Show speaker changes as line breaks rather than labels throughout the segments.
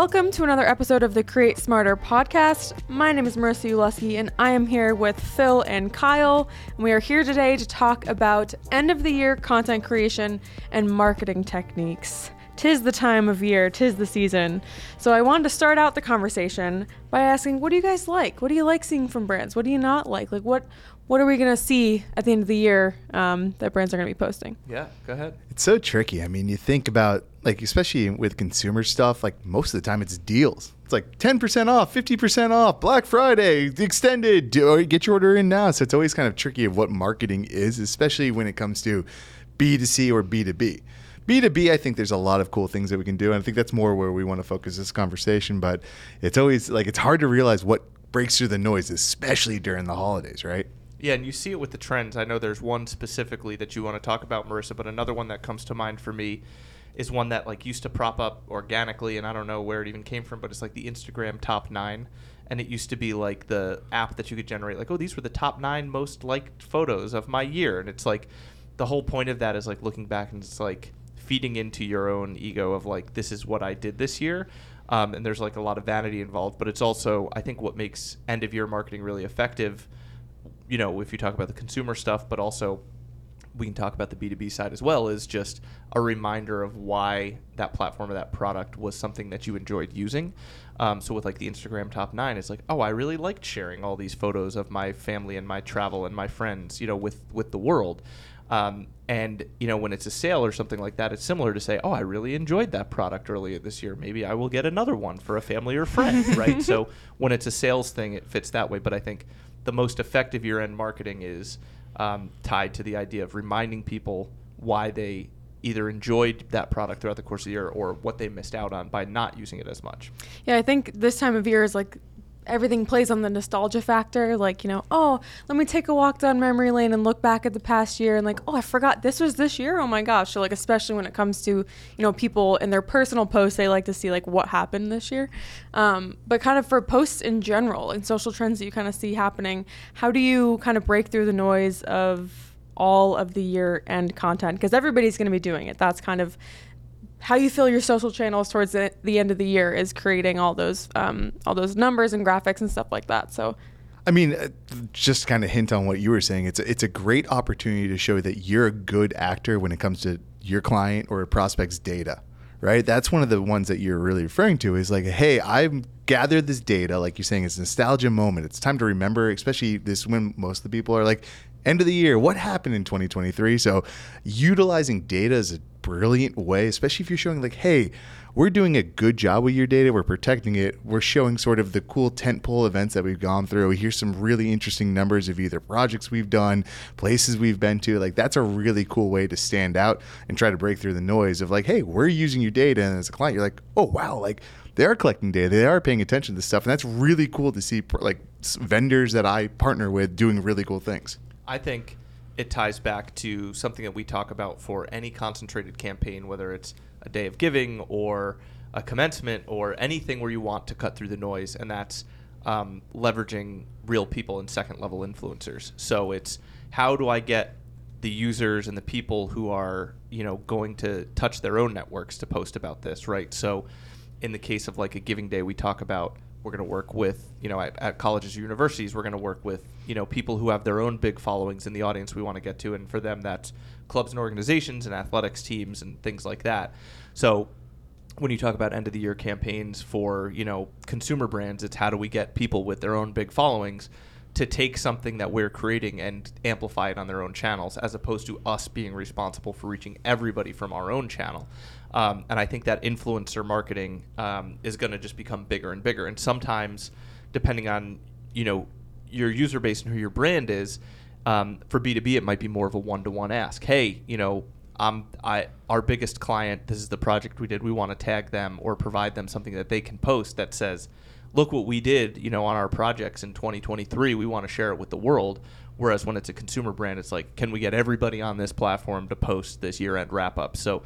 Welcome to another episode of the Create Smarter podcast. My name is Marisa Uleski, and I am here with Phil and Kyle. And we are here today to talk about end of the year content creation and marketing techniques. Tis the time of year, tis the season. So I wanted to start out the conversation by asking, what do you guys like? What do you like seeing from brands? What do you not like? Like what what are we gonna see at the end of the year um, that brands are gonna be posting?
Yeah, go ahead.
It's so tricky. I mean, you think about like especially with consumer stuff, like most of the time it's deals. It's like 10% off, 50% off, Black Friday, extended, oh, get your order in now. So it's always kind of tricky of what marketing is, especially when it comes to B2C or B2B. B2B, I think there's a lot of cool things that we can do. And I think that's more where we want to focus this conversation. But it's always like it's hard to realize what breaks through the noise, especially during the holidays, right?
Yeah, and you see it with the trends. I know there's one specifically that you want to talk about, Marisa, but another one that comes to mind for me is one that like used to prop up organically, and I don't know where it even came from, but it's like the Instagram top nine, and it used to be like the app that you could generate, like, oh, these were the top nine most liked photos of my year, and it's like the whole point of that is like looking back and it's like feeding into your own ego of like this is what I did this year. Um, and there's like a lot of vanity involved, but it's also I think what makes end of year marketing really effective you know, if you talk about the consumer stuff, but also we can talk about the B2B side as well, is just a reminder of why that platform or that product was something that you enjoyed using. Um, so with like the Instagram top nine, it's like, oh, I really liked sharing all these photos of my family and my travel and my friends, you know, with with the world. Um, and you know, when it's a sale or something like that, it's similar to say, oh, I really enjoyed that product earlier this year. Maybe I will get another one for a family or friend, right? So when it's a sales thing, it fits that way. But I think the most effective year end marketing is um, tied to the idea of reminding people why they either enjoyed that product throughout the course of the year or what they missed out on by not using it as much.
Yeah, I think this time of year is like everything plays on the nostalgia factor. Like, you know, oh, let me take a walk down memory lane and look back at the past year and like, oh, I forgot this was this year. Oh my gosh. So like especially when it comes to, you know, people in their personal posts, they like to see like what happened this year. Um, but kind of for posts in general and social trends that you kind of see happening, how do you kind of break through the noise of all of the year end content? Because everybody's going to be doing it. That's kind of how you fill your social channels towards the, the end of the year is creating all those um, all those numbers and graphics and stuff like that. So.
I mean, uh, just kind of hint on what you were saying. It's a, it's a great opportunity to show that you're a good actor when it comes to your client or a prospect's data, right? That's one of the ones that you're really referring to is like, hey, I've gathered this data. Like you're saying, it's a nostalgia moment. It's time to remember, especially this when most of the people are like, end of the year, what happened in 2023? So utilizing data is a brilliant way, especially if you're showing like, hey, we're doing a good job with your data. We're protecting it. We're showing sort of the cool tentpole events that we've gone through. Here's some really interesting numbers of either projects we've done, places we've been to. Like that's a really cool way to stand out and try to break through the noise of like, hey, we're using your data. And as a client, you're like, oh wow, like they are collecting data. They are paying attention to this stuff, and that's really cool to see like vendors that I partner with doing really cool things.
I think it ties back to something that we talk about for any concentrated campaign, whether it's a day of giving or a commencement or anything where you want to cut through the noise, and that's um, leveraging real people and second level influencers. So it's how do I get the users and the people who are you know going to touch their own networks to post about this, right? So in the case of like a giving day, we talk about we're going to work with you know at, at colleges or universities we're going to work with you know people who have their own big followings in the audience we want to get to and for them that's clubs and organizations and athletics teams and things like that. So when you talk about end of the year campaigns for you know consumer brands it's how do we get people with their own big followings to take something that we're creating and amplify it on their own channels as opposed to us being responsible for reaching everybody from our own channel um, and I think that influencer marketing um, is going to just become bigger and bigger. And sometimes, depending on you know your user base and who your brand is, um, for B two B, it might be more of a one to one ask. Hey, you know, um, I our biggest client. This is the project we did. We want to tag them or provide them something that they can post that says, "Look what we did." You know, on our projects in 2023. We want to share it with the world. Whereas when it's a consumer brand, it's like, can we get everybody on this platform to post this year end wrap up? So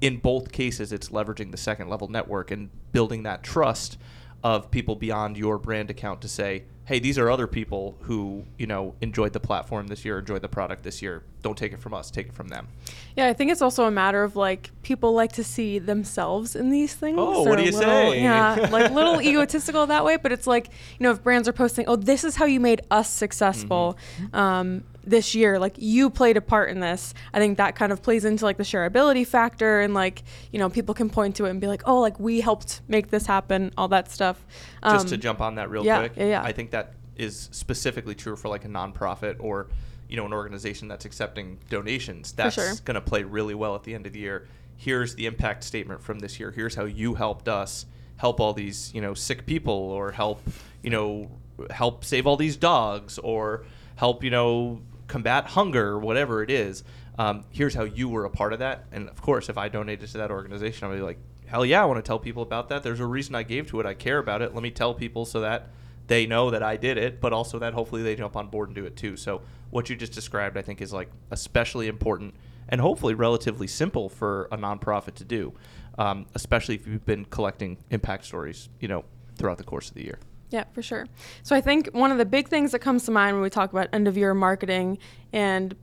in both cases, it's leveraging the second level network and building that trust of people beyond your brand account to say, hey, these are other people who you know enjoyed the platform this year, enjoyed the product this year. Don't take it from us, take it from them.
Yeah, I think it's also a matter of like people like to see themselves in these things.
Oh, what
They're
do you
little-
say?
Yeah, like a little egotistical that way, but it's like you know if brands are posting, oh, this is how you made us successful.
Mm-hmm.
Um, this year like you played a part in this i think that kind of plays into like the shareability factor and like you know people can point to it and be like oh like we helped make this happen all that stuff
Just to
Um,
jump on that real
yeah,
quick,
yeah, yeah.
I think is specifically true for like a nonprofit or you know an organization that's accepting donations. That's
sure.
going to play really well at the end of the year. Here's the impact statement from this year. Here's how you helped us help all these you know sick people or help you know help save all these dogs or help you know combat hunger or whatever it is um, here's how you were a part of that and of course if i donated to that organization i'll be like hell yeah i want to tell people about that there's a reason i gave to it i care about it let me tell people so that they know that i did it but also that hopefully they jump on board and do it too so what you just described i think is like especially important and hopefully relatively simple for a nonprofit to do um, especially if you've been collecting impact stories you know throughout the course of the year
Yeah, for sure. So I think one of the big things that comes to mind when we talk about end of year marketing and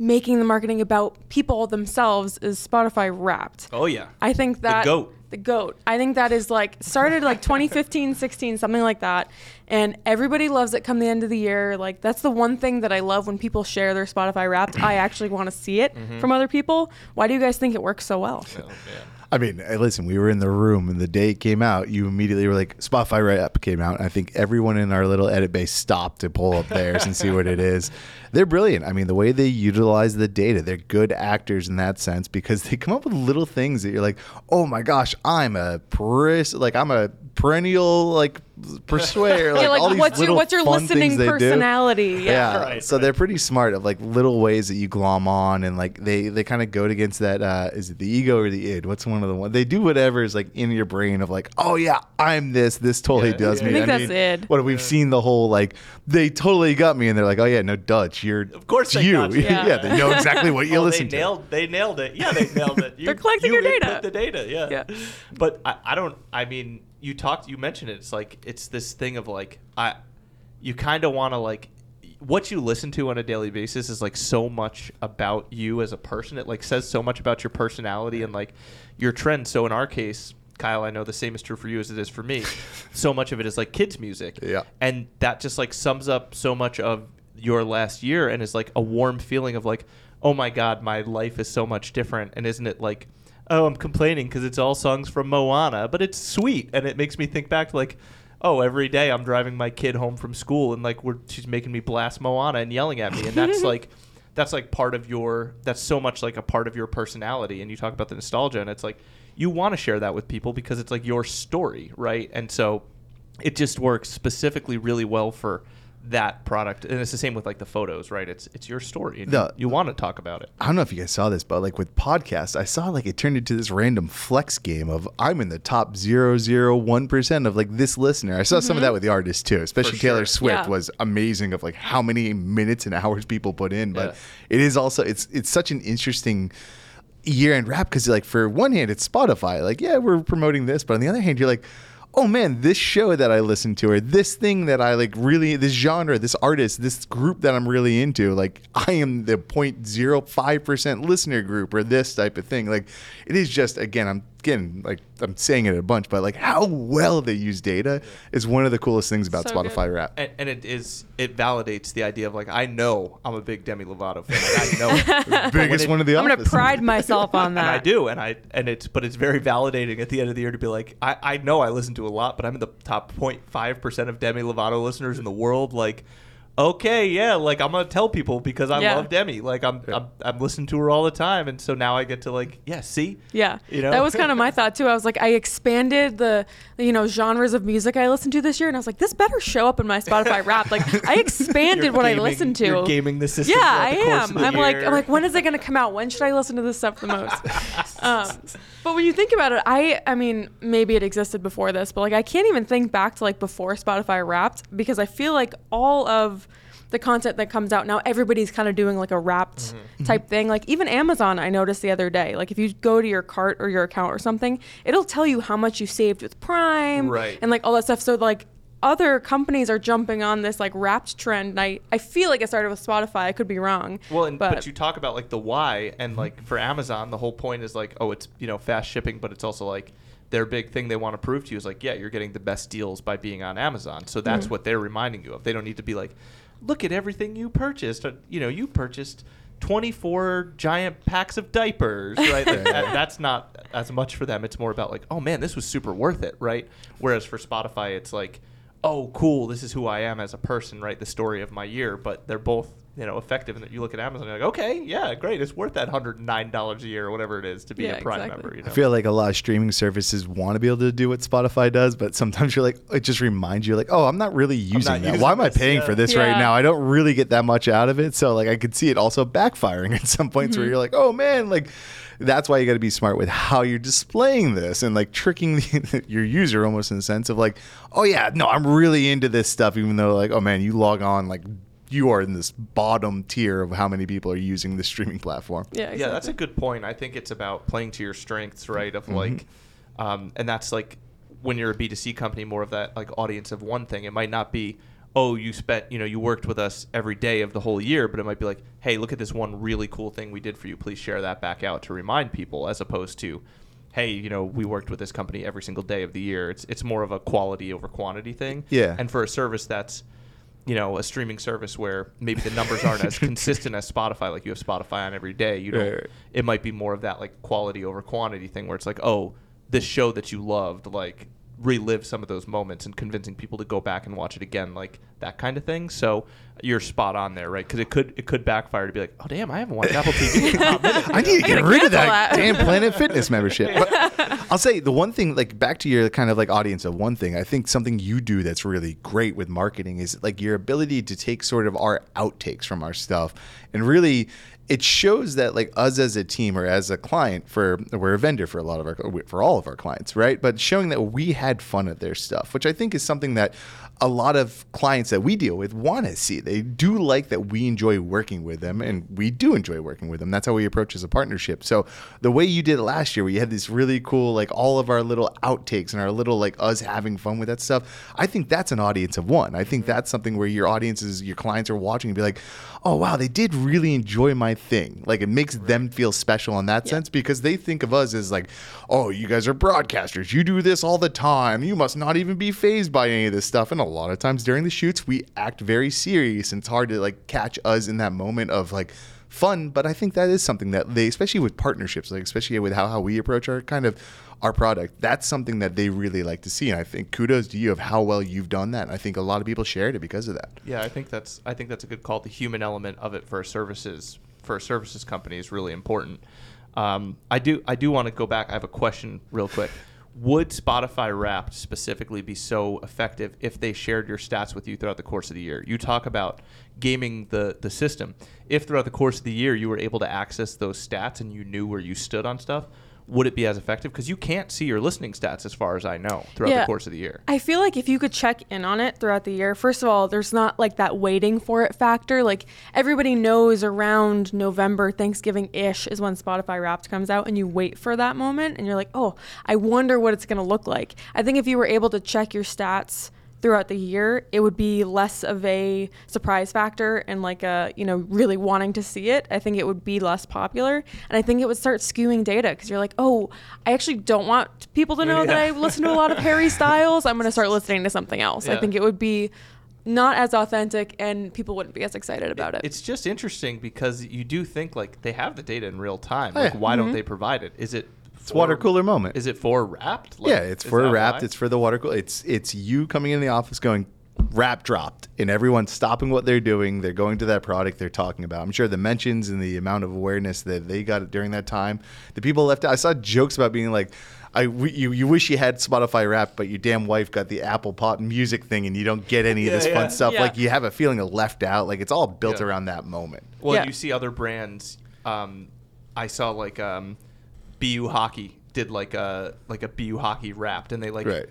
making the marketing about people themselves is Spotify Wrapped.
oh yeah
I think that the
goat.
the goat. I think that is like started like 2015, 16, something like that. And everybody loves it come the end of the year. Like that's the one thing that I love when people share their Spotify Wrapped. I actually want to see it
Mm-hmm.
from other people. Why do you guys think it works so well?
I mean, listen, we were in the room and the day it came out, you immediately were like, Spotify Rap came out. I think everyone in our little edit bay stopped to pull up theirs and see what it is. They're brilliant. I mean, the way they utilize the data, they're good actors in that sense because they come up with little things that you're like, oh my gosh, I'm a pris- like I'm a perennial like persuader. Like,
yeah, like
all these
what's your what's your
fun
listening
things they do.
personality?
Yeah.
Right,
so
right.
they're pretty smart of like little ways that you glom on and like they they kind of go against that uh is it the ego or the id? What's one of the one they do whatever is like in your brain of like, oh yeah, I'm this. This totally
Yeah,
does
yeah.
me.
I think that's id.
What we've seen the whole like they totally got me and they're like, Oh yeah, no Dutch, you're
Of course they
you.
got you.
yeah.
Yeah.
they know exactly what you
Oh,
listen
they
to.
They nailed it. Yeah, they nailed it. You,
They're collecting
you
your data.
The data, yeah.
Yeah.
But I, I don't. I mean, you talked. You mentioned it. It's like it's this thing of like I. You kind of want to like what you listen to on a daily basis is like so much about you as a person. It like says so much about your personality and like your trends. So in our case. Kyle, I know the same is true for you as it is for me. so much of it is like kids' music.
Yeah.
And that just like sums up so much of your last year and is like a warm feeling of like, oh my God, my life is so much different. And isn't it like, oh, I'm complaining because it's all songs from Moana, but it's sweet. And it makes me think back to like, oh, every day I'm driving my kid home from school and like we're, she's making me blast Moana and yelling at me. And that's like, that's like part of your, that's so much like a part of your personality. And you talk about the nostalgia and it's like, you want to share that with people because it's like your story, right? And so it just works specifically really well for that product and it's the same with like the photos right it's it's your story and
The-
you, you want to talk about it
I don't know if you guys saw this, but like with podcasts, I saw like it turned into this random flex game of I'm in the top 001% of like this listener. I saw some of mm-hmm. that with the artists too, especially
sure.
Taylor Swift
Yeah.
was amazing of like how many minutes and hours people put in. But
Yeah.
it is also, it's, it's such an interesting year end wrap because like for one hand, it's Spotify. Like, yeah, we're promoting this. But on the other hand, you're like, oh man, this show that I listen to, or this thing that I like really, this genre, this artist, this group that I'm really into, like I am the 0.05% listener group or this type of thing. Like it is just, again, I'm again, like I'm saying it a bunch, but like how well they use data is one of the coolest things about
So
Spotify
good.
rap.
and, and it is it validates the idea of like i know i'm a big demi lovato fan i know
Biggest
it-
one of the
I'm gonna pride myself on that.
and I do, and I and it's but it's very validating at the end of the year to be like, I, I know I listen to a lot, but I'm in the top 0.5 percent of Demi Lovato listeners in the world. Like, okay, yeah, like I'm gonna tell people because I
Yeah.
love Demi. Like I'm, I'm I'm listening to her all the time, and so now I get to like, yeah, see,
Yeah,
You know?
that was kind of my thought too. I was like, I expanded the you know genres of music I listened to this year, and I was like, this better show up in my Spotify Rap. Like, I expanded
You're
what I
gaming-
listened to.
You're gaming the system.
yeah,
throughout
I
the course
am.
of the
I'm like,
year.
I'm like, when is it going to come out? When should I listen to this stuff the most? um, but when you think about it, I, I mean, maybe it existed before this, but like, I can't even think back to like before Spotify Wrapped because I feel like all of the content that comes out now everybody's kind of doing like a wrapped
Mm-hmm.
type thing like even amazon i noticed the other day like if you go to your cart or your account or something it'll tell you how much you saved with prime
Right.
and like all that stuff so like other companies are jumping on this like wrapped trend and i, I feel like it started with spotify i could be wrong
Well, and,
but,
but, you talk about like the why, and like for Amazon, the whole point is like, oh, it's you know fast shipping, but it's also like their big thing they want to prove to you is like, yeah, you're getting the best deals by being on Amazon. So that's
Mm-hmm.
what they're reminding you of. They don't need to be like, look at everything you purchased. Uh, You know, you purchased 24 giant packs of diapers, right? That- that- that's not as much for them. It's more about like, oh man, this was super worth it, right? Whereas for Spotify, it's like, oh cool, this is who I am as a person, right? The story of my year. But they're both you know effective, and you look at Amazon, you're like, okay, yeah, great, it's worth that hundred and nine dollars a year or whatever it is to be
Yeah,
a Prime
exactly.
member. You know?
I feel like a lot of streaming services want to be able to do what Spotify does, but sometimes you're like, it just reminds you, like, oh, I'm not really using
not
that.
using
Why am I paying
yeah.
for this right now? I don't really get that much out of it. So, like, I could see it also backfiring at some points
Mm-hmm.
where you're like, oh man, like, that's why you got to be smart with how you're displaying this and like tricking the, your user almost in the sense of like, oh yeah, no, I'm really into this stuff, even though like, oh man, you log on like. You are in this bottom tier of how many people are using the streaming platform.
yeah exactly.
Yeah, that's a good point. I think it's about playing to your strengths, right? Of like, um, and that's like when you're a B2C company, more of that like audience of one thing. It might not be, oh, you spent, you know, you worked with us every day of the whole year, but it might be like, hey, look at this one really cool thing we did for you. Please share that back out to remind people, as opposed to, hey, you know, we worked with this company every single day of the year. It's it's more of a quality over quantity thing.
Yeah.
And for a service that's you know, a streaming service where maybe the numbers aren't as consistent as Spotify. Like you have Spotify on every day. You don't.
Right, right.
It might be more of that like quality over quantity thing, where it's like, oh, this show that you loved, like relive some of those moments and convincing people to go back and watch it again, like that kind of thing. So you're spot on there, right? Because it could it could backfire to be like, oh damn, I haven't watched Apple TV. in a
I need to get rid of that,
that.
damn Planet Fitness membership. But I'll say the one thing, like back to your kind of like audience of one thing, I think something you do that's really great with marketing is like your ability to take sort of our outtakes from our stuff and really it shows that like us as a team or as a client for we're a vendor for a lot of our for all of our clients right but showing that we had fun at their stuff which i think is something that a lot of clients that we deal with want to see. They do like that we enjoy working with them and we do enjoy working with them. That's how we approach as a partnership. So the way you did it last year where you had this really cool like all of our little outtakes and our little like us having fun with that stuff i think that's an audience of one. I think mm-hmm. that's something where your audiences your clients are watching and be like oh wow they did really enjoy my thing. Like it makes them feel special in that sense because they think of us as like oh you guys are broadcasters. You do this all the time. You must not even be phased by any of this stuff. And a lot of times during the shoots we act very serious and it's hard to like catch us in that moment of like fun but i think that is something that they especially with partnerships like especially with how, how we approach our kind of our product that's something that they really like to see and i think kudos to you of how well you've done that and i think a lot of people shared it because of that
Yeah, I think that's I think that's a good call. The human element of it for services for a services company is really important. Um, I do I do want to go back. I have a question real quick. Would Spotify Wrapped specifically be so effective if they shared your stats with you throughout the course of the year? You talk about gaming the the system. If throughout the course of the year you were able to access those stats and you knew where you stood on stuff, would it be as effective? Because you can't see your listening stats, as far as I know, throughout
Yeah.
the course of the year.
I feel like if you could check in on it throughout the year, first of all, there's not like that waiting for it factor. Like everybody knows around November, Thanksgiving ish is when Spotify Wrapped comes out, and you wait for that moment and you're like, oh, I wonder what it's going to look like. I think if you were able to check your stats throughout the year, it would be less of a surprise factor and like a, you know, really wanting to see it. I think it would be less popular. And I think it would start skewing data because you're like, oh, I actually don't want people to know that I listen to a lot of Harry Styles. I'm going to start listening to something else. I think it would be not as authentic and people wouldn't be as excited about it.
It's just interesting because you do think like they have the data in real time.
Oh,
Like,
yeah.
why
Mm-hmm.
don't they provide it? Is it
it's water cooler moment
Is it for wrapped? Like,
yeah, it's for wrapped. It's for the water cooler. It's it's you coming in the office going wrap dropped, and everyone stopping what they're doing. They're going to that product they're talking about. I'm sure the mentions and the amount of awareness that they got during that time. The people left out. I saw jokes about being like. I, w- you, you wish you had Spotify Wrapped, but your damn wife got the Apple Pot music thing, and you don't get any of this
yeah.
fun stuff.
Yeah.
Like you have a feeling of left out. Like it's all built
Yeah.
around that moment.
Well,
Yeah.
you see other brands. Um, I saw like um, BU Hockey did like a like a BU Hockey wrapped, and they like
Right.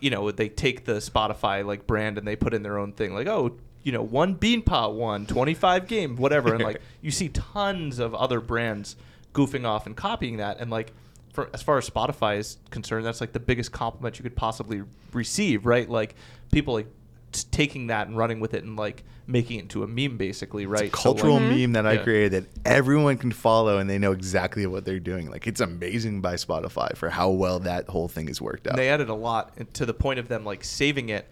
you know they take the Spotify like brand and they put in their own thing. Like oh, you know, one Beanpot won 25 game, whatever. And like, you see tons of other brands goofing off and copying that. And like, for, as far as Spotify is concerned, that's like the biggest compliment you could possibly receive, right? Like, people like t- taking that and running with it and like making it into a meme, basically, right?
It's a
So,
cultural
like,
meme that I
Yeah.
created that everyone can follow and they know exactly what they're doing. Like it's amazing by Spotify for how well that whole thing has worked out.
And they added a lot to the point of them like saving it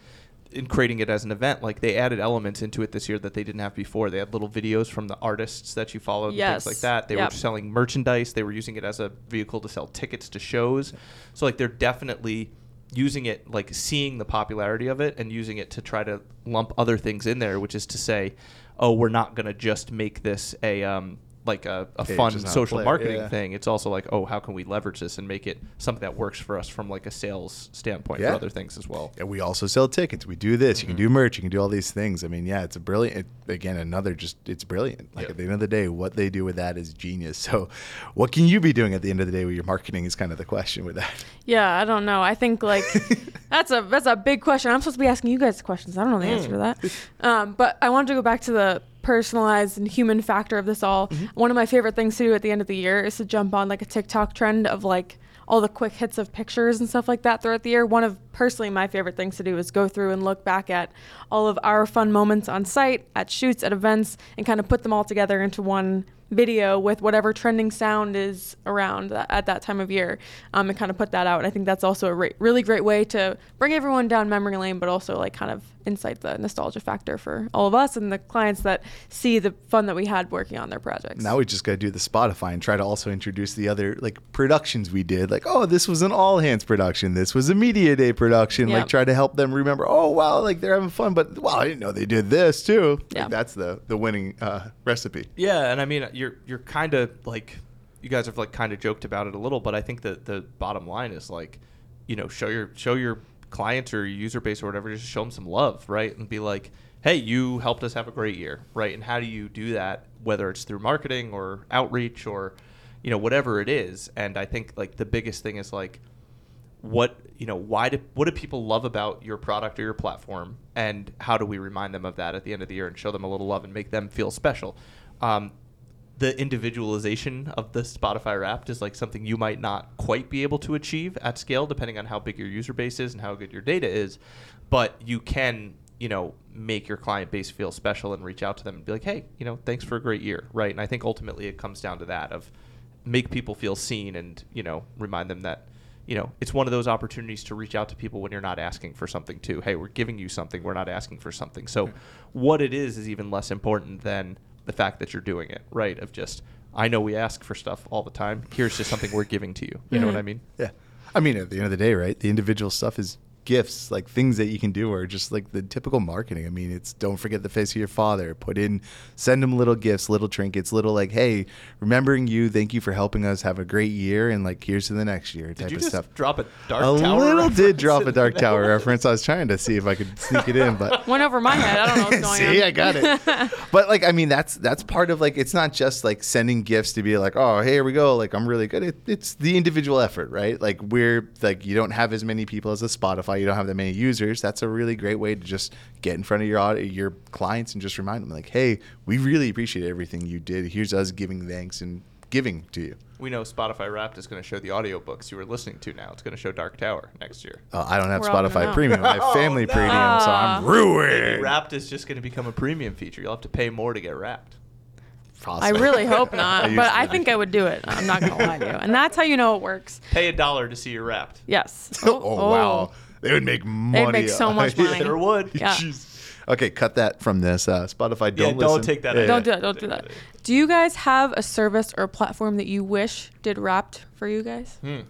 and creating it as an event. Like they added elements into it this year that they didn't have before. They had little videos from the artists that you followed and
Yes.
things like that. They
Yep.
were selling merchandise. They were using it as a vehicle to sell tickets to shows. So like they're definitely using it like seeing the popularity of it and using it to try to lump other things in there, which is to say, oh, we're not going to just make this a um like a, a fun
just a
social marketing
yeah.
thing. It's also like, oh, how can we leverage this and make it something that works for us from like a sales standpoint
Yeah.
for other things as well.
And we also sell tickets. We do this. You can
Mm-hmm.
do merch. You can do all these things. I mean, yeah, it's a brilliant. It, again, another just it's brilliant. Like
Yeah.
at the end of the day, what they do with that is genius. So, what can you be doing at the end of the day with your marketing is kind of the question with that.
Yeah, I don't know. I think like that's a that's a big question. I'm supposed to be asking you guys questions. I don't know the answer to that. Um, but I wanted to go back to the personalized and human factor of this all. Mm-hmm. One of my favorite things to do at the end of the year is to jump on like a TikTok trend of like all the quick hits of pictures and stuff like that throughout the year. One of personally my favorite things to do is go through and look back at all of our fun moments on site, at shoots, at events, and kind of put them all together into one video with whatever trending sound is around tha- at that time of year um, and kind of put that out. And I think that's also a re- really great way to bring everyone down memory lane, but also like kind of incite the nostalgia factor for all of us and the clients that see the fun that we had working on their projects.
Now we just got to do the Spotify and try to also introduce the other like productions we did. Like, oh, this was an all hands production. This was a media day production.
Yeah.
Like, try to help them remember. Oh, wow, like they're having fun. But wow, I didn't know they did this too. Like,
Yeah.
that's the the winning uh, recipe.
Yeah, and I mean you're you're kind of like you guys have like kind of joked about it a little, but I think that the bottom line is like, you know, show your show your clients or your user base or whatever, just show them some love, right? And be like, hey, you helped us have a great year, right? And how do you do that? Whether it's through marketing or outreach or, you know, whatever it is. And I think like the biggest thing is like, what you know why do what do people love about your product or your platform and how do we remind them of that at the end of the year and show them a little love and make them feel special um, the individualization of the spotify wrapped is like something you might not quite be able to achieve at scale depending on how big your user base is and how good your data is. But you can you know make your client base feel special and reach out to them and be like hey you know thanks for a great year right? And i think ultimately it comes down to that of make people feel seen and you know remind them that you know it's one of those opportunities to reach out to people when you're not asking for something too. Hey we're giving you something. We're not asking for something. So hmm. what it is is even less important than the fact that you're doing it right of just i know we ask for stuff all the time here's just something we're giving to you you know what i mean
Yeah. I mean, at the end of the day, right? The individual stuff is gifts, like things that you can do or just like the typical marketing. I mean, it's don't forget the face of your father. Put in, send him little gifts, little trinkets, little like, hey, remembering you. Thank you for helping us have a great year, and like here's to the next year type
did you
of
just
stuff.
drop a dark
a
tower
little did drop a Dark
there?
Tower reference. I was trying to see if I could sneak it in, but
Went over my head. I don't know what's going
See,
on.
I got it. but like, I mean, that's that's part of like, it's not just like sending gifts to be like, oh, hey, here we go. Like, I'm really good. It, it's the individual effort, right? Like, we're like, you don't have as many people as a Spotify. You don't have that many users. That's a really great way to just get in front of your your clients and just remind them, like, hey, we really appreciate everything you did. Here's us giving thanks and giving to you.
we know spotify wrapped is going to show the audiobooks you were listening to now it's going to show dark tower next year
Uh, I don't have
We're
Spotify. Premium. I have
Oh,
Family
no.
Premium, so I'm ruined.
wrapped is just going to become a premium feature you'll have to pay more to get wrapped
I really hope not,
I
but I
to.
think I would do it. I'm not gonna lie to you, and that's how you know it works.
pay a dollar to see your wrapped
Yes.
oh, wow. They would make money.
They make so much
Yeah.
money.
There would.
Yeah.
Jeez. Okay, cut that from this. Uh, Spotify, don't
don't
listen.
take that
Yeah,
out.
Don't do that. Don't do that. Do you guys have a service or a platform that you wish did Wrapped for you guys?
Hmm.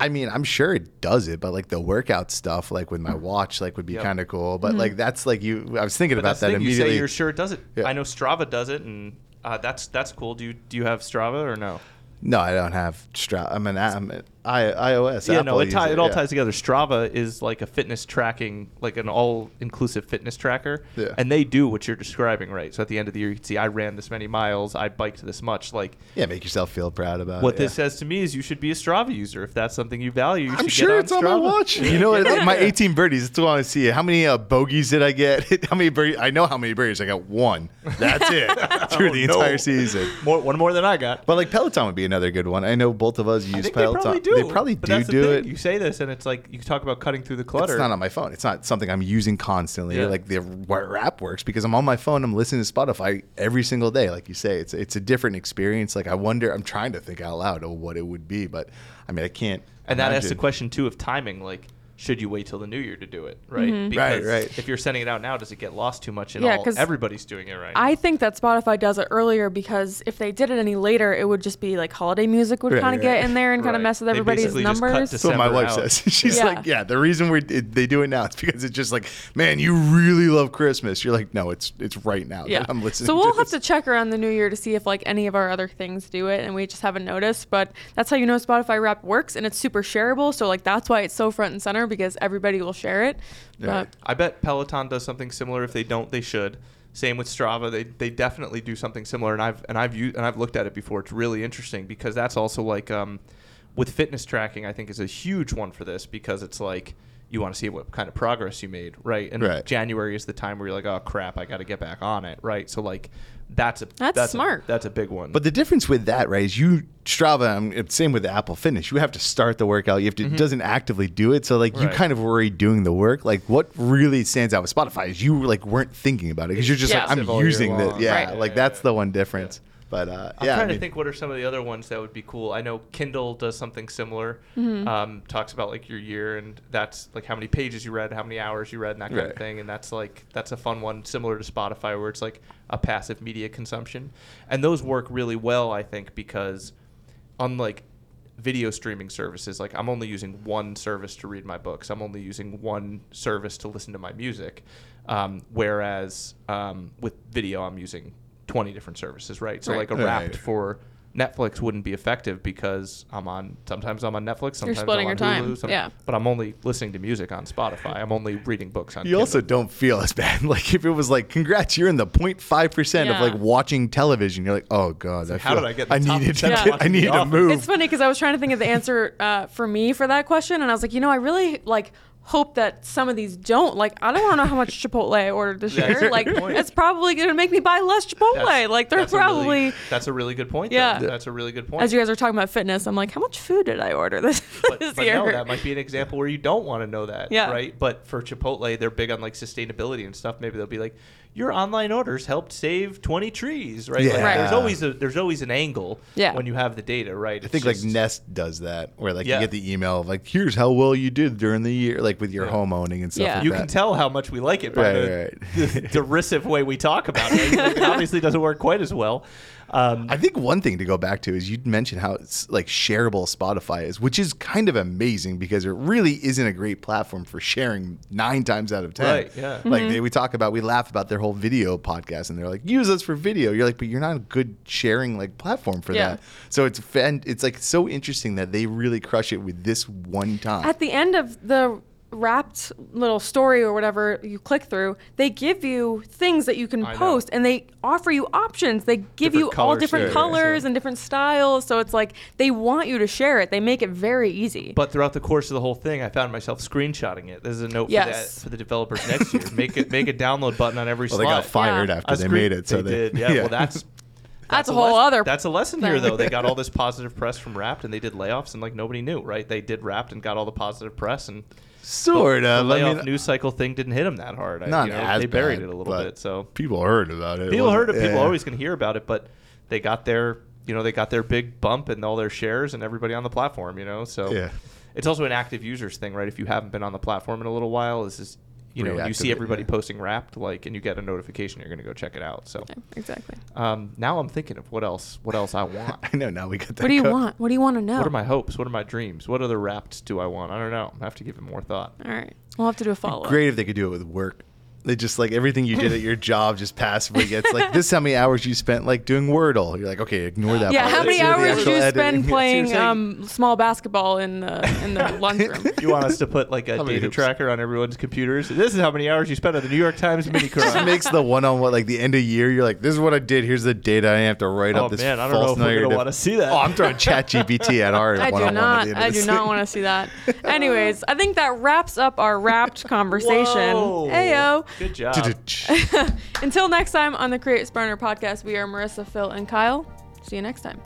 I mean, I'm sure it does it, but like the workout stuff, like with my watch, like would be
Yep.
kind of cool.
Mm-hmm.
But like that's like you. I was thinking
But
about that
thing. You
immediately.
say you're sure it does it.
Yeah.
I know Strava does it, and uh, that's that's cool. Do you do you have Strava or no?
No, I don't have Strava. I'm an I'm, a- I, iOS.
yeah,
Apple
no, it, tie, it all
yeah.
ties together. Strava is like a fitness tracking, like an all-inclusive fitness tracker,
Yeah.
and they do what you're describing, right? So at the end of the year, you can see I ran this many miles, I biked this much. Like
Yeah, make yourself feel proud about it.
what
it.
this
yeah.
says to me is, you should be a Strava user if that's something you value. You
I'm sure
get
it's on my watch. You know what? My 18 birdies. That's what I want to see. How many uh, bogeys did I get? how many birdies? I know how many birdies. I got one. That's it through
Oh,
the
no.
entire season.
More, one more than I got.
But like Peloton would be another good one. I know both of us use Peloton.
they probably do.
They probably do do
thing.
it.
You say this, and it's like you talk about cutting through the clutter.
It's not on my phone. It's not something I'm using constantly.
Yeah.
Like the where app works because I'm on my phone. I'm listening to Spotify every single day. Like you say, it's it's a different experience. Like I wonder. I'm trying to think out loud of what it would be, but I mean I can't.
And that asks the question too of timing. Like, should you wait till the new year to do it? Right.
Mhm.
Because
Right, right.
If you're sending it out now, does it get lost too much in
Yeah,
all?
'cause
Everybody's doing it right.
I think that Spotify does it earlier because if they did it any later, it would just be like holiday music would
Right,
kind of
right.
get in there and kind of mess with
They
everybody's
just cut
numbers.
That's what my wife
out.
says. She's
Yeah.
like, yeah, the reason we they do it now is because it's just like, man, you really love Christmas. You're like, no, it's it's right now.
yeah.
I'm listening.
so we'll
to
have
this.
to check around the new year to see if like any of our other things do it and we just haven't noticed. But that's how you know Spotify Wrap works and it's super shareable. So like that's why it's so front and center because everybody will share it.
Yeah.
But
I bet Peloton does something similar. If they don't, they should. Same with Strava. They, they definitely do something similar, and I've and I've used and I've looked at it before. It's really interesting because that's also like um, with fitness tracking. I think is a huge one for this because it's like you want to see what kind of progress you made, right? And
Right.
January is the time where you're like, oh crap, I got to get back on it, right? So like that's a
That's
a-
smart.
that's a big one.
But the difference with that, right, is you Strava. um, it's same with the Apple Fitness. You have to start the workout. You have to. It doesn't actively do it. So like you
Mm-hmm.
Kind of worry doing the work. Like what really stands out with Spotify is you like weren't thinking about it because you're just
Yeah.
like I'm
Passive all year
using the
long.
yeah.
Right.
Like
Yeah,
that's
yeah,
the one difference. But uh,
I'm
yeah, I
trying
mean-
to think what are some of the other ones that would be cool. I know Kindle does something similar.
Mm-hmm.
Um, talks about like your year and that's like how many pages you read, how many hours you read, and that kind
Right.
of thing. And that's like that's a fun one, similar to Spotify, where it's like a passive media consumption. And those work really well, I think, because unlike video streaming services, like I'm only using one service to read my books. I'm only using one service to listen to my music. Um, whereas um, with video, I'm using 20 different services, right? So
Right.
like a
Right.
Wrapped for Netflix wouldn't be effective because I'm on sometimes I'm on Netflix, sometimes
splitting
I'm on
your time.
Hulu, some-
Yeah.
but I'm only listening to music on Spotify. I'm only reading books on.
You also don't feel as bad. Like if it was like, congrats, you're in the 0.5 percent of like watching television. You're like, oh god, I
how
feel-
did I get the
I needed to.
Yeah.
Get, I
watching
need to move.
It's funny because I was trying to think of the answer uh, for me for that question, and I was like, you know, I really like hope that some of these don't. Like, I don't want to know how much Chipotle I ordered this
That's
year. Like,
point.
it's probably going to make me buy less Chipotle.
That's-
like, they're
that's a really-
probably.
that's a really good point. though.
Yeah.
that's a really good point.
As you guys are talking about fitness, I'm like, how much food did I order this,
but,
this
but
year?
no, that might be an example where you don't want to know that,
Yeah.
right? But for Chipotle, they're big on like sustainability and stuff. Maybe they'll be like, your online orders helped save 20 trees, right? Like,
Yeah. Right.
There's always a there's always an angle
Yeah.
when you have the data, right?
I think
just-
like Nest does that, where like
Yeah.
you get the email of like, here's how well you did during the year, like with your
Yeah.
home owning and stuff.
Yeah.
like
you
that.
can tell how much we like it by
Right,
the,
right.
the derisive way we talk about it. Like, it obviously doesn't work quite as well. Um,
I think one thing to go back to is you mentioned how it's like shareable Spotify is, which is kind of amazing because it really isn't a great platform for sharing nine times out of ten.
Right, yeah.
Like they, we talk about, we laugh about their whole video podcast, and they're like, use us for video. You're like, but you're not a good sharing like platform for
Yeah.
that. So it's fan, it's like so interesting that they really crush it with this one time.
At the end of the wrapped little story or whatever you click through, they give you things that you can
I know.
post and they offer you options. They give
Different
you all different
shades,
colors
yeah.
and different styles. So it's like they want you to share it. They make it very easy.
But throughout the course of the whole thing, I found myself screenshotting it. There's a note
Yes.
for that for the developers next year. Make it make a download button on every
well,
slide.
they got fired
Yeah.
after
I
they
screen-
made it. So
they,
they,
did. Yeah, Well, that's
That's a
a
whole
les-
other
That's a lesson here, though. They got all this positive press from Wrapped, and they did layoffs, and like nobody knew, right? They did Wrapped and got all the positive press, and
sort
the
of. I
layoff
mean,
news cycle thing didn't hit them that hard. I-
Not
you know,
as
they buried
bad,
it a little bit. So
people heard about it.
people heard it. People
yeah.
always going to hear about it, but they got their, you know, they got their big bump and all their shares and everybody on the platform. You know, so
Yeah.
it's also an active users thing, right? If you haven't been on the platform in a little while, this is. You know, you see everybody
yeah.
posting Wrapped, like, and you get a notification. You're going to go check it out. So,
Yeah, exactly.
um, now I'm thinking of what else. What else I want.
I know. Now we got that.
What do you
co-
want? What do you want to know?
What are my hopes? What are my dreams? What other Wrapped do I want? I don't know. I have to give it more thought.
All right. We'll have to do a follow up.
Great if they could do it with work. They just like everything you did at your job just passively gets like this. Is how many hours you spent like doing Wordle? You're like, okay, ignore that.
Yeah,
part.
how
Let's
many hours did you
editing.
spend playing
saying-
um, small basketball in the in the lunchroom?
You want us to put like a data
hoops?
tracker on everyone's computers? This is how many hours you spent on the New York Times mini
Just
crime.
makes the one on what like the end of year. You're like, this is what I did. Here's the data. I have to write
Oh
up this
man, I don't know
false
if we're gonna
narrative.
want to see that.
Oh, I'm throwing Chat GPT at our
I do
one-on-one at
not.
the end
I do not want to see that. Anyways, I think that wraps up our wrapped conversation.
Whoa.
Ayo.
Good job.
Until next time on the Create Smarter podcast, we are Marisa, Phil, and Kyle. See you next time.